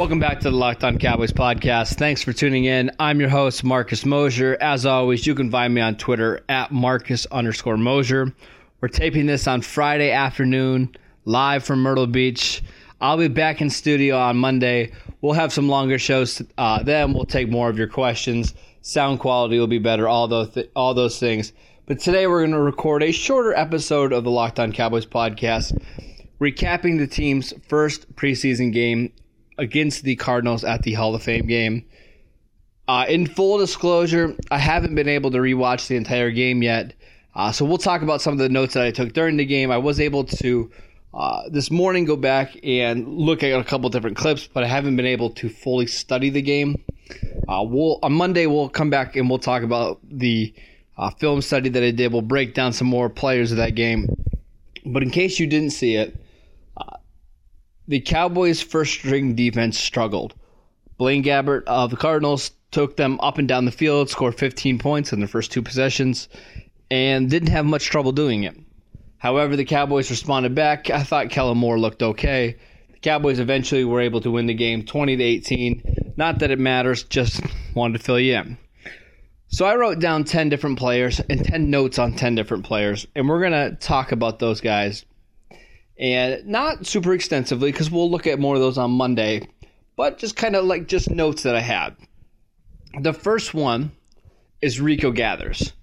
Welcome back to the Locked On Cowboys podcast. Thanks for tuning in. I'm your host, Marcus Mosher. As always, you can find me on Twitter at Marcus underscore Mosher. We're taping this on Friday afternoon, live from Myrtle Beach. I'll be back in studio on Monday. We'll have some longer shows uh, then. We'll take more of your questions. Sound quality will be better, all those, th- all those things. But today we're going to record a shorter episode of the Locked On Cowboys podcast, recapping the team's first preseason game against the Cardinals at the Hall of Fame game. Uh, in full disclosure, I haven't been able to rewatch the entire game yet. Uh, so we'll talk about some of the notes that I took during the game. I was able to uh, this morning go back and look at a couple different clips, but I haven't been able to fully study the game. Uh, we'll on Monday we'll come back and we'll talk about the uh, film study that I did. We'll break down some more players of that game. But in case you didn't see it, the Cowboys' first string defense struggled. Blaine Gabbert of the Cardinals took them up and down the field, scored 15 points in their first two possessions, and didn't have much trouble doing it. However, the Cowboys responded back. I thought Kellen Moore looked okay. The Cowboys eventually were able to win the game 20 to 18. Not that it matters, just wanted to fill you in. So I wrote down 10 different players and 10 notes on 10 different players, and we're going to talk about those guys and not super extensively because we'll look at more of those on Monday, but just kind of like just notes that I had. The first one is Rico Gathers.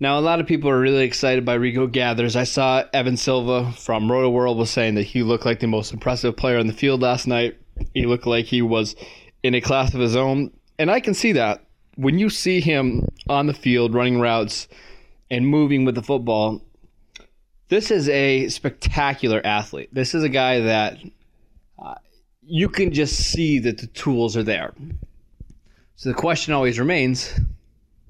Now, a lot of people are really excited by Rico Gathers. I saw Evan Silva from Rotoworld was saying that he looked like the most impressive player on the field last night. He looked like he was in a class of his own, and I can see that when you see him on the field running routes and moving with the football this is a spectacular athlete. This is a guy that uh, you can just see that the tools are there. So the question always remains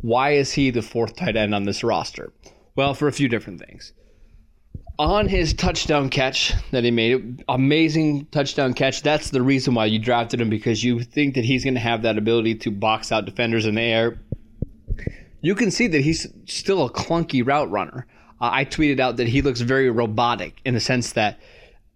why is he the fourth tight end on this roster? Well, for a few different things. On his touchdown catch that he made, amazing touchdown catch. That's the reason why you drafted him because you think that he's going to have that ability to box out defenders in the air. You can see that he's still a clunky route runner uh, I tweeted out that he looks very robotic in the sense that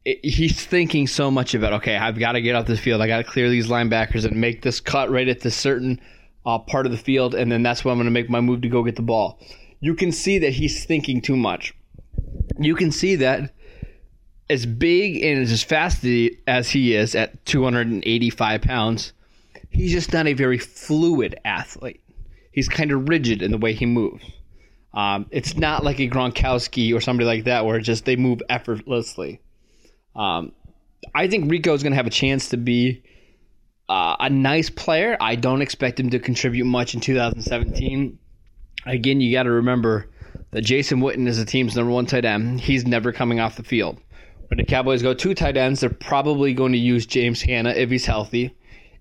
it, he's thinking so much about, okay, I've got to get off this field. I got to clear these linebackers and make this cut right at this certain uh, part of the field, and then that's when I'm going to make my move to go get the ball. You can see that he's thinking too much. You can see that as big and as fast as he is at 285 pounds, he's just not a very fluid athlete. He's kind of rigid in the way he moves. Um, it's not like a Gronkowski or somebody like that where just they move effortlessly. Um, I think Rico is going to have a chance to be uh, a nice player. I don't expect him to contribute much in 2017. Again, you got to remember that Jason Witten is the team's number one tight end. He's never coming off the field. When the Cowboys go two tight ends, they're probably going to use James Hanna if he's healthy.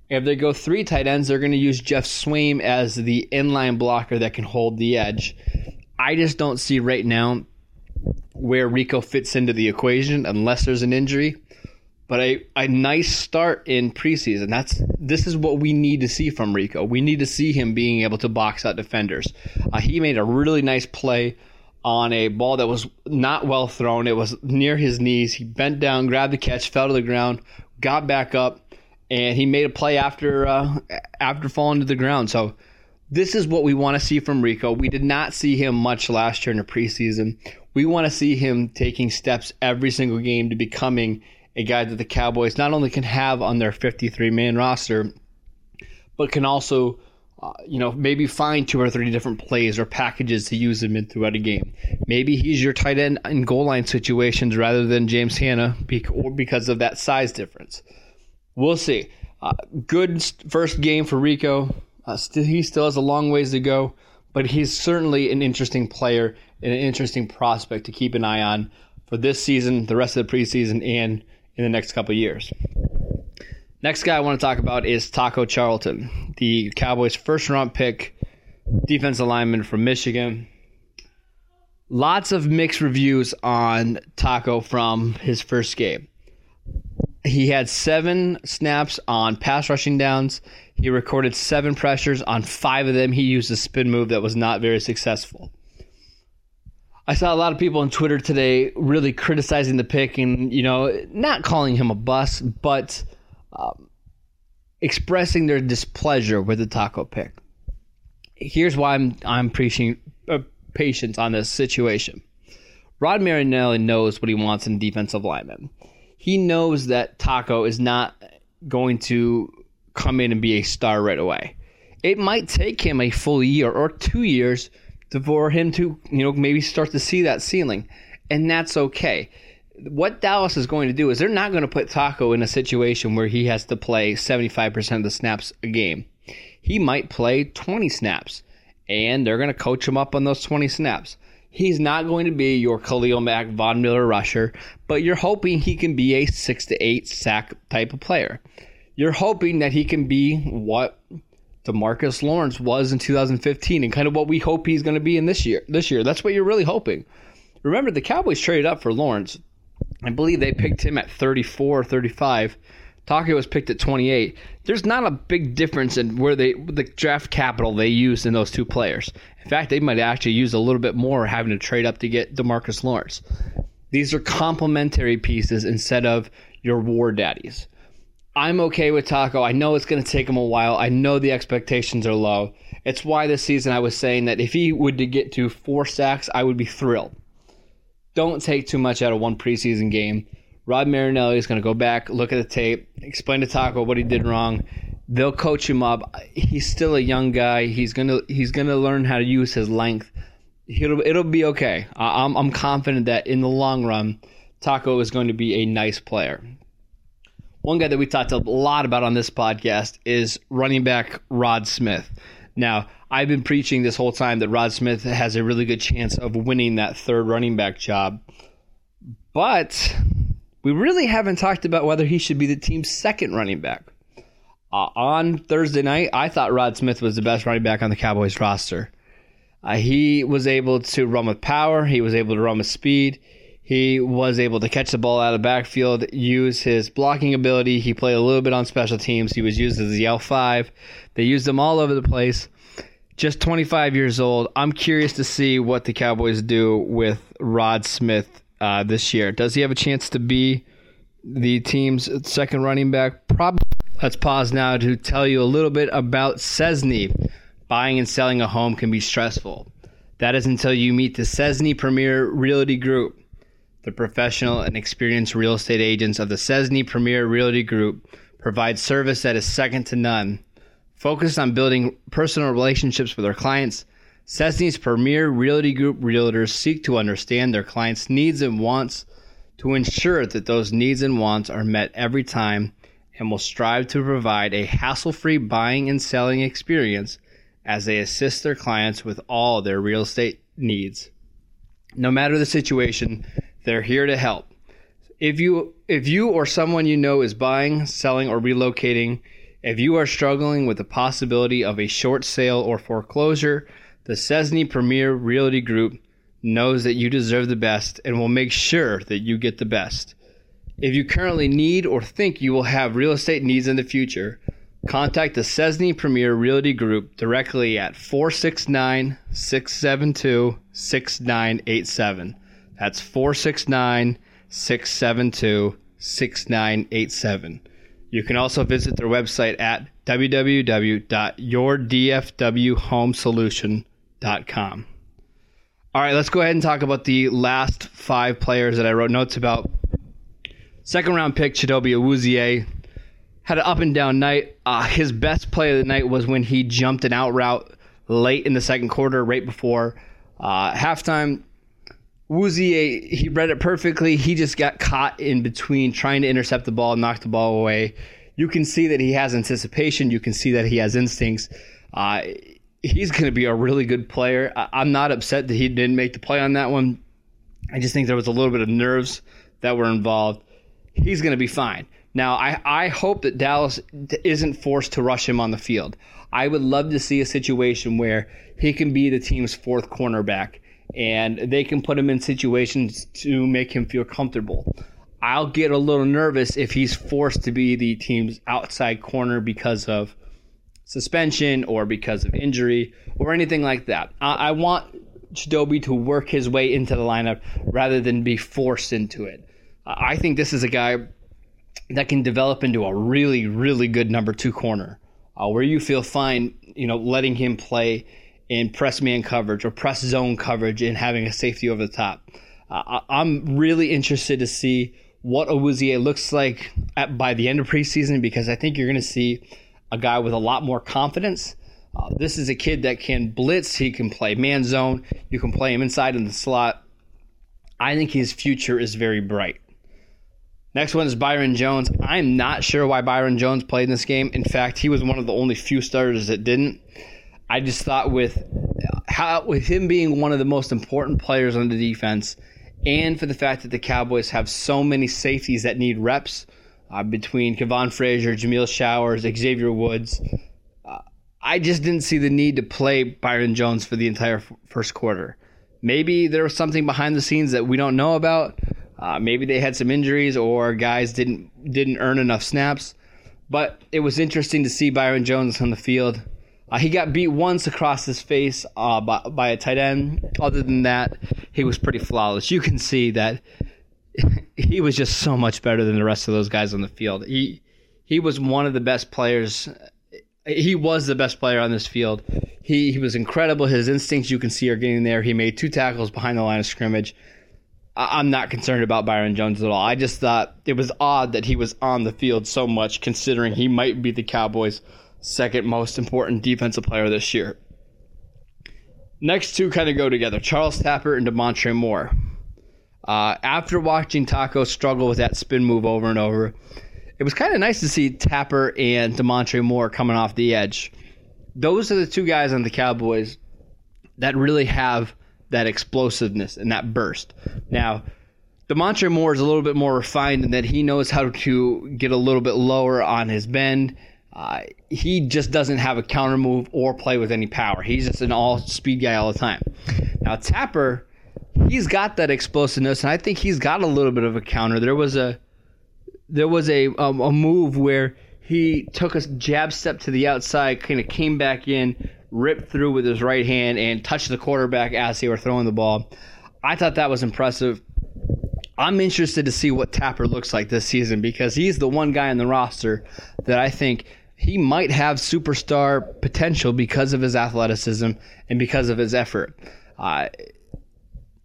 If they go three tight ends, they're going to use Jeff Swaim as the inline blocker that can hold the edge. I just don't see right now where Rico fits into the equation unless there's an injury. But a, a nice start in preseason. That's this is what we need to see from Rico. We need to see him being able to box out defenders. Uh, he made a really nice play on a ball that was not well thrown. It was near his knees. He bent down, grabbed the catch, fell to the ground, got back up, and he made a play after uh, after falling to the ground. So this is what we want to see from Rico. We did not see him much last year in the preseason. We want to see him taking steps every single game to becoming a guy that the Cowboys not only can have on their 53 man roster, but can also, uh, you know, maybe find two or three different plays or packages to use him in throughout a game. Maybe he's your tight end in goal line situations rather than James Hanna because of that size difference. We'll see. Uh, good first game for Rico. Uh, still, he still has a long ways to go, but he's certainly an interesting player and an interesting prospect to keep an eye on for this season, the rest of the preseason, and in the next couple years. Next guy I want to talk about is Taco Charlton, the Cowboys' first round pick, defensive lineman from Michigan. Lots of mixed reviews on Taco from his first game. He had seven snaps on pass rushing downs. He recorded seven pressures. On five of them, he used a spin move that was not very successful. I saw a lot of people on Twitter today really criticizing the pick and, you know, not calling him a bust, but um, expressing their displeasure with the taco pick. Here's why I'm I'm preaching uh, patience on this situation. Rod Marinelli knows what he wants in defensive lineman. He knows that Taco is not going to come in and be a star right away. It might take him a full year or two years for him to, you know, maybe start to see that ceiling. And that's okay. What Dallas is going to do is they're not going to put Taco in a situation where he has to play 75% of the snaps a game. He might play 20 snaps, and they're going to coach him up on those 20 snaps. He's not going to be your Khalil Mack, Von Miller rusher, but you're hoping he can be a six to eight sack type of player. You're hoping that he can be what Demarcus Lawrence was in 2015 and kind of what we hope he's going to be in this year. This year, that's what you're really hoping. Remember, the Cowboys traded up for Lawrence. I believe they picked him at 34 or 35. Taco was picked at 28. There's not a big difference in where they the draft capital they used in those two players. In fact, they might actually use a little bit more having to trade up to get Demarcus Lawrence. These are complementary pieces instead of your war daddies. I'm okay with Taco. I know it's going to take him a while. I know the expectations are low. It's why this season I was saying that if he would to get to four sacks, I would be thrilled. Don't take too much out of one preseason game. Rod Marinelli is going to go back, look at the tape, explain to Taco what he did wrong. They'll coach him up. He's still a young guy. He's gonna he's gonna learn how to use his length. It'll it'll be okay. I'm I'm confident that in the long run, Taco is going to be a nice player. One guy that we talked a lot about on this podcast is running back Rod Smith. Now, I've been preaching this whole time that Rod Smith has a really good chance of winning that third running back job. But we really haven't talked about whether he should be the team's second running back. Uh, on Thursday night, I thought Rod Smith was the best running back on the Cowboys roster. Uh, he was able to run with power, he was able to run with speed. He was able to catch the ball out of the backfield, use his blocking ability. He played a little bit on special teams. He was used as the L5. They used him all over the place. Just 25 years old. I'm curious to see what the Cowboys do with Rod Smith uh, this year. Does he have a chance to be the team's second running back? Probably. Let's pause now to tell you a little bit about Cesny. Buying and selling a home can be stressful. That is until you meet the Cesny Premier Realty Group the professional and experienced real estate agents of the Cesny Premier Realty Group provide service that is second to none. Focused on building personal relationships with their clients, Cesny's Premier Realty Group realtors seek to understand their clients' needs and wants to ensure that those needs and wants are met every time and will strive to provide a hassle free buying and selling experience as they assist their clients with all their real estate needs. No matter the situation, they're here to help. If you if you or someone you know is buying, selling or relocating, if you are struggling with the possibility of a short sale or foreclosure, the Cesny Premier Realty Group knows that you deserve the best and will make sure that you get the best. If you currently need or think you will have real estate needs in the future, contact the Cesny Premier Realty Group directly at 469 672 6987. That's 469 672 6987. You can also visit their website at www.yourdfwhomesolution.com. All right, let's go ahead and talk about the last five players that I wrote notes about. Second round pick, Chidobe Awuzie, had an up and down night. Uh, his best play of the night was when he jumped an out route late in the second quarter, right before uh, halftime. Woozy, he read it perfectly. He just got caught in between trying to intercept the ball, knock the ball away. You can see that he has anticipation. You can see that he has instincts. Uh, he's going to be a really good player. I- am not upset that he didn't make the play on that one. I just think there was a little bit of nerves that were involved. He's going to be fine. Now, I, I hope that Dallas isn't forced to rush him on the field. I would love to see a situation where he can be the team's fourth cornerback and they can put him in situations to make him feel comfortable. I'll get a little nervous if he's forced to be the team's outside corner because of suspension or because of injury or anything like that. I, I want Chidobe to work his way into the lineup rather than be forced into it. I think this is a guy that can develop into a really, really good number two corner, uh, where you feel fine, you know, letting him play in press man coverage or press zone coverage and having a safety over the top. Uh, I'm really interested to see what Awuzie looks like at, by the end of preseason because I think you're going to see a guy with a lot more confidence. Uh, this is a kid that can blitz. He can play man zone. You can play him inside in the slot. I think his future is very bright. Next one is Byron Jones. I'm not sure why Byron Jones played in this game. In fact, he was one of the only few starters that didn't. I just thought with how with him being one of the most important players on the defense, and for the fact that the Cowboys have so many safeties that need reps uh, between Kavon Frazier, Jameill Showers, Xavier Woods, uh, I just didn't see the need to play Byron Jones for the entire f- first quarter. Maybe there was something behind the scenes that we don't know about. Uh, maybe they had some injuries or guys didn't didn't earn enough snaps. But it was interesting to see Byron Jones on the field. Uh, he got beat once across his face uh, by, by a tight end. Other than that, he was pretty flawless. You can see that he was just so much better than the rest of those guys on the field. He he was one of the best players. He was the best player on this field. He he was incredible. His instincts you can see are getting there. He made two tackles behind the line of scrimmage. I'm not concerned about Byron Jones at all. I just thought it was odd that he was on the field so much, considering he might be the Cowboys' second most important defensive player this year. Next two kind of go together Charles Tapper and Damontre Moore. Uh, after watching Taco struggle with that spin move over and over, it was kind of nice to see Tapper and Damontre Moore coming off the edge. Those are the two guys on the Cowboys that really have that explosiveness and that burst. Now, Damontre Moore is a little bit more refined in that he knows how to get a little bit lower on his bend. Uh, he just doesn't have a counter move or play with any power. He's just an all speed guy all the time. Now Tapper, he's got that explosiveness, and I think he's got a little bit of a counter. There was a there was a um, a move where he took a jab step to the outside, kind of came back in, ripped through with his right hand and touched the quarterback as they were throwing the ball. I thought that was impressive. I'm interested to see what Tapper looks like this season because he's the one guy on the roster that I think he might have superstar potential because of his athleticism and because of his effort. Uh,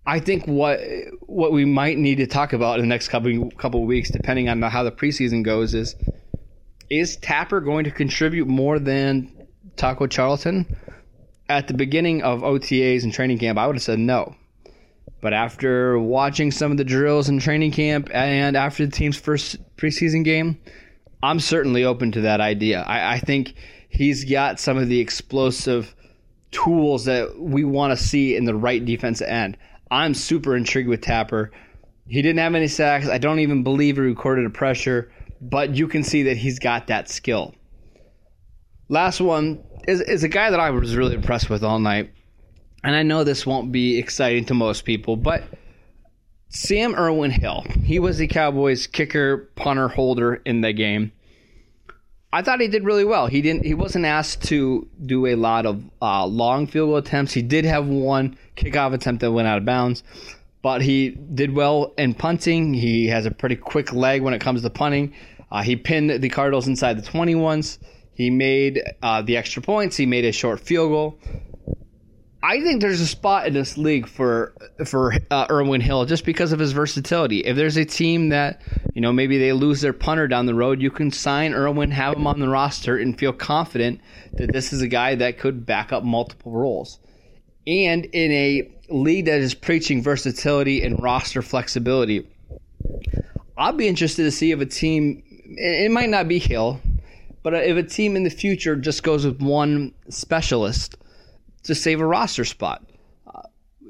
I think what what we might need to talk about in the next couple couple weeks, depending on how the preseason goes, is is Tapper going to contribute more than Taco Charlton. At the beginning of OTAs and training camp, I would have said no. But after watching some of the drills in training camp and after the team's first preseason game, I'm certainly open to that idea. I, I think he's got some of the explosive tools that we want to see in the right defensive end. I'm super intrigued with Tapper. He didn't have any sacks. I don't even believe he recorded a pressure, but you can see that he's got that skill. Last one is, is a guy that I was really impressed with all night. And I know this won't be exciting to most people, but Sam Irwin Hill. He was the Cowboys kicker, punter, holder in the game. I thought he did really well. He didn't. He wasn't asked to do a lot of uh, long field goal attempts. He did have one kickoff attempt that went out of bounds, but he did well in punting. He has a pretty quick leg when it comes to punting. Uh, he pinned the Cardinals inside the 20 once. He made uh, the extra points. He made a short field goal. I think there's a spot in this league for for uh, Irwin Hill just because of his versatility. If there's a team that you know maybe they lose their punter down the road, you can sign Irwin, have him on the roster, and feel confident that this is a guy that could back up multiple roles. And in a league that is preaching versatility and roster flexibility, I'll be interested to see if a team. It might not be Hill. But if a team in the future just goes with one specialist to save a roster spot,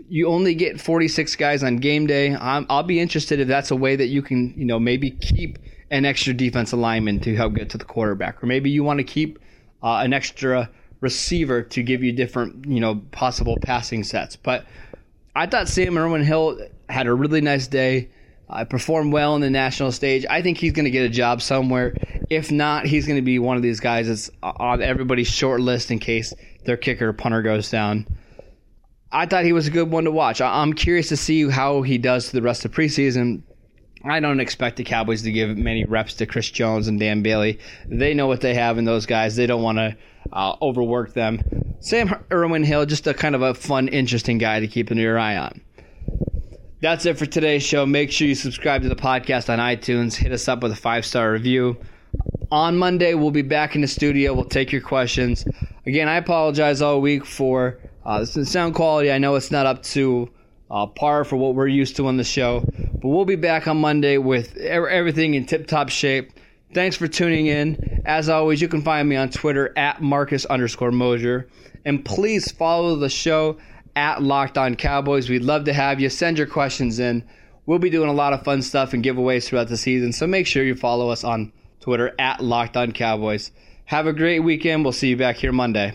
you only get 46 guys on game day. i will be interested if that's a way that you can, you know, maybe keep an extra defensive lineman to help get to the quarterback, or maybe you want to keep uh, an extra receiver to give you different, you know, possible passing sets. But I thought Sam Irwin Hill had a really nice day. I uh, performed well on the national stage. I think he's going to get a job somewhere. If not, he's going to be one of these guys that's on everybody's short list in case their kicker punter goes down. I thought he was a good one to watch. I'm curious to see how he does the rest of preseason. I don't expect the Cowboys to give many reps to Chris Jones and Dan Bailey. They know what they have in those guys. They don't want to uh, overwork them. Sam Irwin Hill, just a kind of a fun, interesting guy to keep your eye on. That's it for today's show. Make sure you subscribe to the podcast on iTunes. Hit us up with a five star review. On Monday, we'll be back in the studio. We'll take your questions. Again, I apologize all week for uh, the sound quality. I know it's not up to uh, par for what we're used to on the show, but we'll be back on Monday with everything in tip top shape. Thanks for tuning in. As always, you can find me on Twitter at Marcus underscore Mosher. And please follow the show at Locked On Cowboys. We'd love to have you. Send your questions in. We'll be doing a lot of fun stuff and giveaways throughout the season. So make sure you follow us on Twitter at Locked On Cowboys. Have a great weekend. We'll see you back here Monday.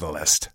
catalyst.